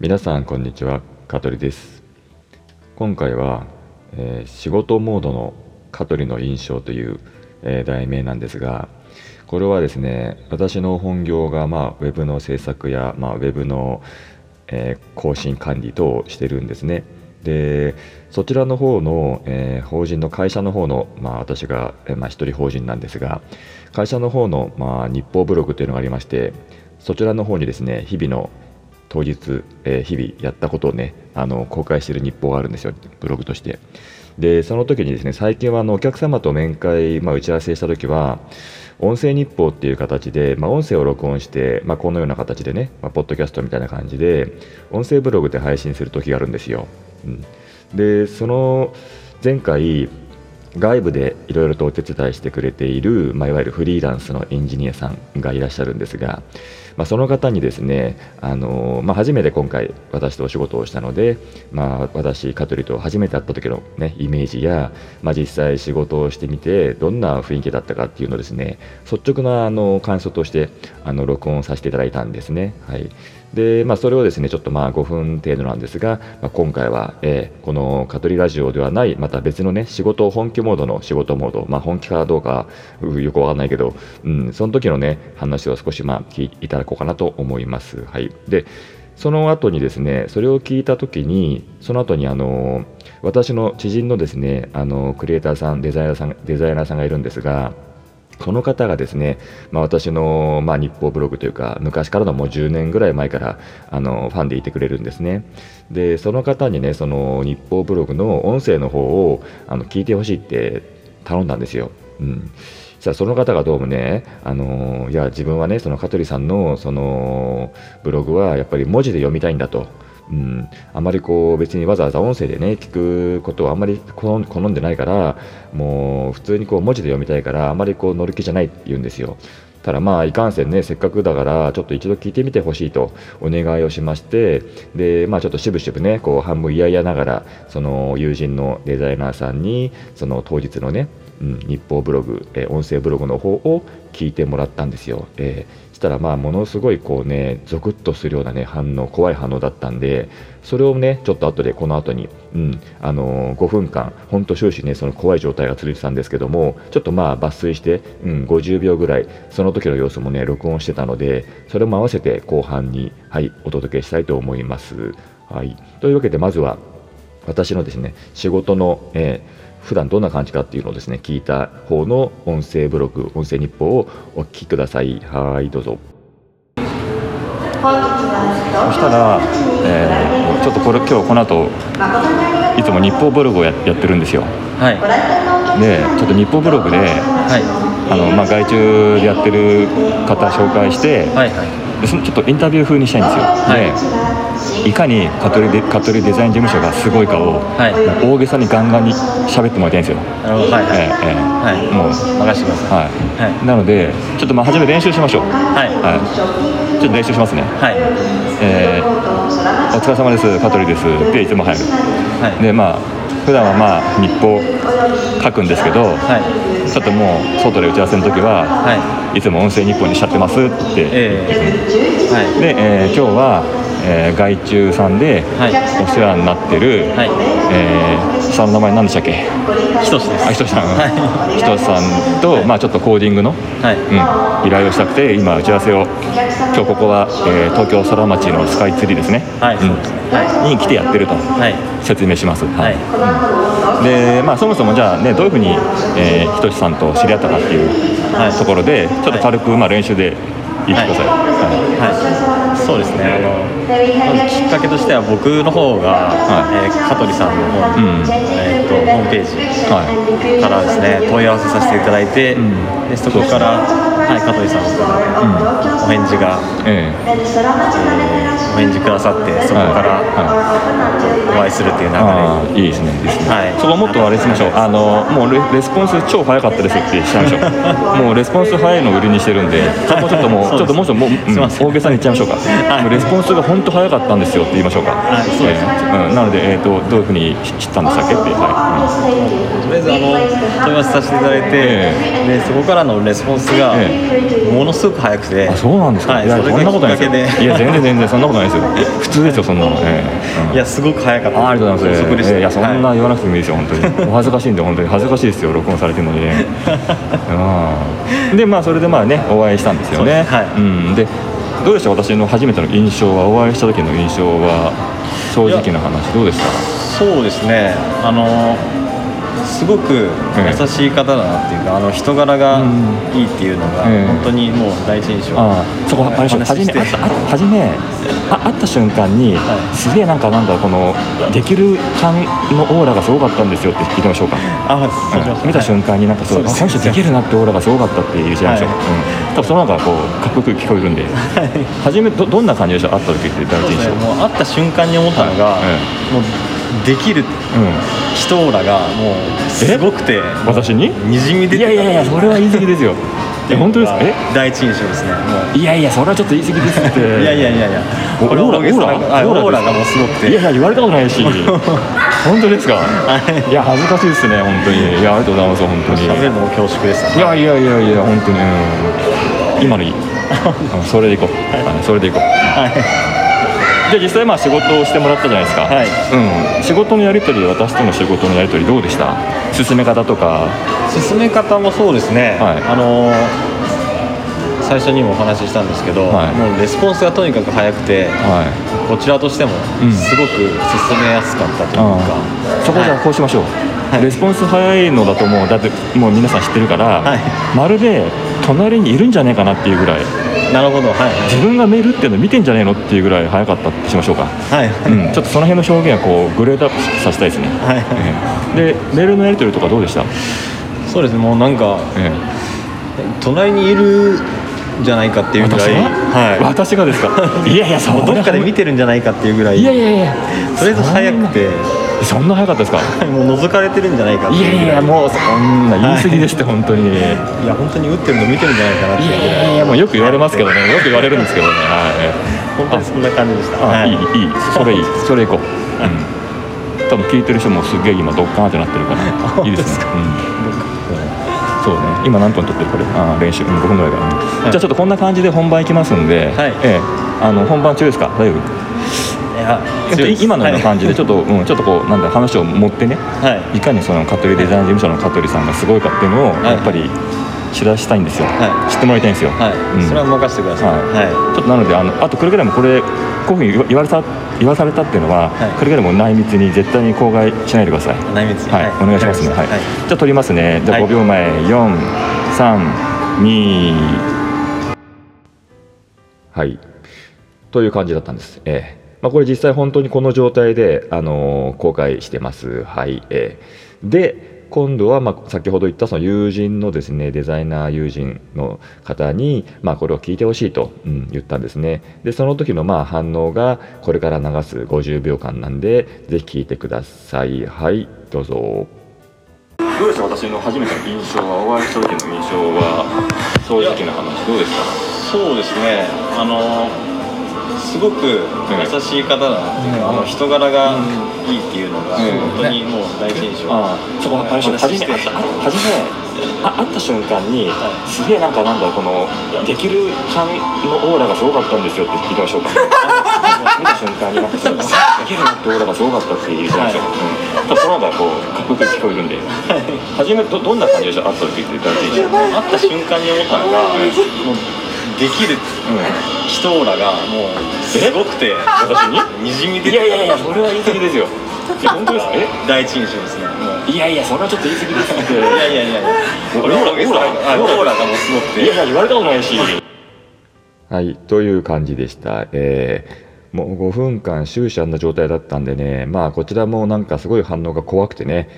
皆さんこんにちは。香取です。今回は、えー仕事モードの香取の印象という、えー題名なんですがこれはですね私の本業が、まあ、ウェブの制作や、まあ、ウェブの、えー更新管理等をしてるんですね。でそちらの方の、えー法人の会社の方の、まあ、私が、えーまあ、一人法人なんですが会社の方の、まあ、日報ブログというのがありましてそちらの方にですね日々の当日、えー日々やったことをねあの公開している日報があるんですよブログとして。でその時にですね最近はあのお客様と面会、まあ、打ち合わせした時は音声日報っていう形で、まあ、音声を録音して、まあ、このような形でね、まあ、ポッドキャストみたいな感じで音声ブログで配信する時があるんですよ、うん、でその前回外部でいろいろとお手伝いしてくれている、まあ、いわゆるフリーランスのエンジニアさんがいらっしゃるんですが、まあ、その方にですね、あのまあ、初めて今回私とお仕事をしたので、まあ、私香取と初めて会った時の、ね、イメージや、まあ、実際仕事をしてみてどんな雰囲気だったかっていうのをですね率直なあの感想としてあの録音させていただいたんですね。はいでまあ、それをですねちょっとまあ5分程度なんですが、まあ、今回は、えーこのカトリラジオではないまた別のね仕事本気モードの仕事モード、まあ、本気かどうかよくわかんないけど、うん、その時のね話を少しまあ聞いていただこうかなと思います。はい、でその後にですねそれを聞いた時にその後にあの私の知人のですねあのクリエイターさんデザイナーさんデザイナーさんがいるんですがこの方がですね、まあ、私の、まあ、日報ブログというか昔からのもう10年ぐらい前からあのファンでいてくれるんですね。でその方にねその日報ブログの音声の方をあの聞いてほしいって頼んだんですよ、うん、そしたらその方がどうもね、あのいや自分はねその香取さんのそのブログはやっぱり文字で読みたいんだと。うん、あまりこう別にわざわざ音声でね聞くことはあまり好ん好んでないからもう普通にこう文字で読みたいからあまりこう乗る気じゃないって言うんですよ。ただまあいかんせんねせっかくだからちょっと一度聞いてみてほしいとお願いをしましてでまあちょっとしぶしぶねこう半分嫌々ながらその友人のデザイナーさんにその当日のね、うん、日報ブログ、えー音声ブログの方を聞いてもらったんですよ。えーしたらまあものすごいこうねゾクッとするようなね反応怖い反応だったんでそれをねちょっと後でこの後に、うんあの5分間本当終始ねその怖い状態が続いてたんですけどもちょっとまあ抜粋して、うん、50秒ぐらいその時の様子もね録音してたのでそれも合わせて後半にはいお届けしたいと思います。はい、というわけでまずは私のですね仕事の、えー普段どんな感じかっていうのをですね聞いた方の音声ブログ音声日報をお聞きください。はいどうぞ。したら、えーちょっとこれ今日この後いつも日報ブログをややってるんですよ。はい。でちょっと日報ブログではい。あの、まあ、外注でやってる方紹介して、はいはい。でそのちょっとインタビュー風にしたいんですよ、でいかにカトリデカトリデザイン事務所がすごいかを、はい。大げさにガンガンに喋ってもらいたいんですよ。はいはい。ええええ。はい。もう任せてください。はい、はい。なのでちょっとまあ初め練習しましょう。はい。はいちょっと練習しますね。はい。えーお疲れ様です。香取です。っていつも入る。はい。でまあ普段はまあ日報書くんですけど、はい。ちょっともう外で打ち合わせの時は、はい。つも音声日報にしちゃってますって、ええはい。で、えー今日は、えー外注さんではい。お世話になってる、はい。えー下の名前何でしたっけ？ひとしです。あひとしさん、はい。ひとしさんと、まあ、ちょっとコーディングの、はい。うん、依頼をしたくて今打ち合わせを今日ここは、えー東京空町のスカイツリーですね、はいそうですはに来てやってるとはい。説明します、はい。うん。でまあ、そもそもじゃあねどういうふうに、えーひとしさんと知り合ったかっていうはい。ところでちょっと軽く、まあ、練習で言ってください、ははい、そうですね。あのまずきっかけとしては僕の方が、はいえー香取さんの方に、うん。えー、とホームページはい。からですね問い合わせさせていただいて、ん。でそこから、はい、香取さん。からお返事が、ええ。ーお返事くださってそこからはいお会いするっていう流れ。ああいいですねいいですね、はい。そこもっとあれしましょう。あのもうレレスポンス超早かったですってしちゃいましょう。もうレスポンス早いのを売りにしてるんでちょっともう ちょっともうちょっともう、うんません。大げさに言っちゃいましょうか、はい。もうレスポンスが本当早かったんですよって言いましょうか。はいそうですええうん、なので、えー、とどういうふうに知ったんでしたっけ？って、はとりあえずあの問い合わせさせていただいて、えでそこからのレスポンスが、えものすごく速くて。あそうなんですか、はいいやそんなことないでですよ。いや全然全然そんなことないですよ。普通ですよそんなの、ええ。うん。いやすごく速かった。あありがとうございます。高速でした。えーいやそんなはい。言わなくてもいいですよ、本当に。お恥ずかしいんで本当に。恥ずかしいですよ、録音されてるのにね。うん。でまあそれでまあねお会いしたんですよね。はい。うん。でどうでした？私の初めての印象はお会いした時の印象は正直な話どうでした？そうですね。あのすごく優しい方だなっていうか、あの人柄がうん。いいっていうのが、ええ本当にもう第一印象そこあれでしょ初め初めあ会った瞬間に、はすげえなんかなんだこのできる感のオーラがすごかったんですよって聞いてみましょうか。あ見た瞬間になんかそう、そうこできるなってオーラがすごかったって言っちゃいましょう、はい。うん、多分そのなんかこうかっこよく聞こえるんで。初めどどんな感じでした？会った時って第一印象。ですね。もう会った瞬間に思ったのが、はい。もうできるう人オーラがもうすごくてん、私に？にじみ出てた。いやいやいやそれは言い過ぎですよ。え本当ですか？え？第一印象ですねもいやいやそれはちょっと言い過ぎですって。ういやいやいやいや。オーラオーラはいオオーラがもうすごくて。いやいや言われたことないし。本当ですか？い。や恥ずかしいですね本当に。いやありがとうございます本当に。喋るのも恐縮でしたいやいやいやいや本当に、うん、今のいい。うんそれでいこう、はい。それでいこう。はいで実際まあ仕事をしてもらったじゃないですか、はい。うん、仕事のやり取り私との仕事のやり取りどうでした？進め方とか。進め方もそうですね、はい。あのー最初にもお話ししたんですけど、はい。もうレスポンスがとにかく早くてはい。こちらとしてもうん。すごく進めやすかったというか、ああ。そこじゃあこうしましょう、はい。レスポンス早いのだともうだってもう皆さん知ってるから、はい。まるで隣にいるんじゃねえかなっていうぐらいなるほど。はい。自分がメールっていうの見てんじゃねえのっていうぐらい早かったってしましょうか、はい。はい、うん、ちょっとその辺の表現はこうグレードアップさせたいですね、はい。ええ。でメールのやり取りとかどうでした、そうですね。もうなんかえ隣にいるんじゃないかってえいうぐらいはい。私がですか？いやいやそどっかで見てるんじゃないかっていうぐらい。いやいやいや。とりあえず早くて。そんな早かったですか？もう覗かれてるんじゃないかいやいやもうそんな言い過ぎですって本当に。いいや本当に打ってるの見てるんじゃないかなってやいやい。やもうよく言われますけどね。よく言われるんですけどね。はい。本当にそんな感じでした。あ、はい。い、いいい。それいい。それいこう、うん、多分聞いてる人もすっげえ今ドッカーンってなってるから。いいですね。うん、そうね。今何分撮ってる？これ。あ練習、うん、5分ぐらいから、はいじゃあちょっとこんな感じで本番いきますんで、はい。ええ。あの本番中ですか？大丈夫？今のような感じでちょっと、うん、ちょっとこうなんだ話を持ってね。はい、はいいかにその香取デザイン事務所の香取さんがすごいかっていうのをはい。やっぱり知らしたいんですよ、はい。知ってもらいたいんですよ、はい。うん。それは任せてください。はい。はちょっとなのであのあとくれぐれもこれこういうふうに言われた言わされたっていうのは、はい。くれぐれも内密に絶対に口外しないでください。い内密に。はい、お願いしますね。はい、はい。じゃあ撮りますね。じゃあはい。5秒前、四、三、二。はい。という感じだったんです。ええ。まあ、これ実際本当にこの状態で、あのー公開してます。はい。ええ。で、今度は、まあ、先ほど言ったその友人のですね、デザイナー友人の方に、まあ、これを聞いてほしいと、うん、言ったんですね。で、その時のまあ反応が、これから流す50秒間なんで、ぜひ聞いてください。はい、どうぞ。どうでした？私の初めての印象はお会いした時の印象は正直な話どうですかそうですねあのすごく優しい方だなっていうか、うん。あの人柄がいいっていうのが、うん。本当にもう第一印象、ああそこあれでしょ初め初めあ会った瞬間にはすげえなんかなんだこのできる感のオーラがすごかったんですよって聞いてみましょうか。見た瞬間になんかそうできるなってオーラがすごかったって言ってましょう、うん、多分その方がこうかっこよく聞こえるんで。初めどどんな感じでした？会った時って言ったらいいでしょう会った瞬間に思ったのが、できる。人オーラがもうすごくて私に？にじみい出てやいやいやそれは言い過ぎですよ。いや本当ですか？え？第一印象ですね。もういやいやそれはちょっと言い過ぎですっていやいやいやいや。オーラオーラオーラがもうすごくていやいや言われたことないしはいという感じでしたえーもう5分間終始あんな状態だったんでねまあこちらもなんかすごい反応が怖くてね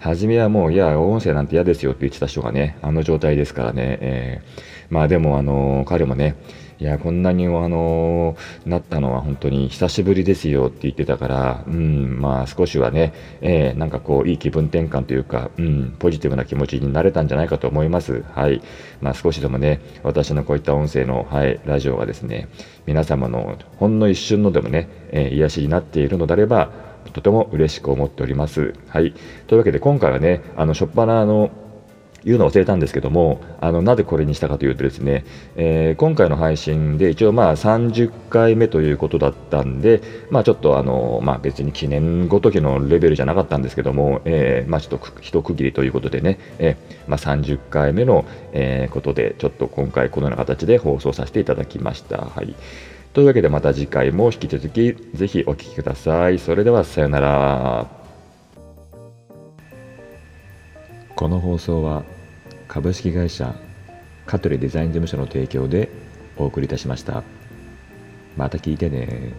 初めはもういや音声なんて嫌ですよって言ってた人がねあの状態ですからね、えーまあでもあの彼もねいやこんなにあのなったのは本当に久しぶりですよって言ってたから、うん、まあ少しはね、えーなんかこういい気分転換というか、うん、ポジティブな気持ちになれたんじゃないかと思います。はい。まあ少しでもね、私のこういった音声の、はい、ラジオがですね、皆様のほんの一瞬のでもね、えー癒しになっているのであれば、とても嬉しく思っております。はい。というわけで今回はね、あの、しょっぱなあの、言うの忘れたんですけども、あのなぜこれにしたかというとですね、えー、今回の配信で一応まあ30回目ということだったんで、まあ、ちょっとあの、まあ、別に記念ごときのレベルじゃなかったんですけども、えー、まあ、ちょっと一区切りということでね、えー、まあ、30回目の、えことで、ちょっと今回このような形で放送させていただきました。はい。というわけでまた次回も引き続きぜひお聴きください。それではさようなら。この放送は株式会社香取デザイン事務所の提供でお送りいたしました。また聞いてね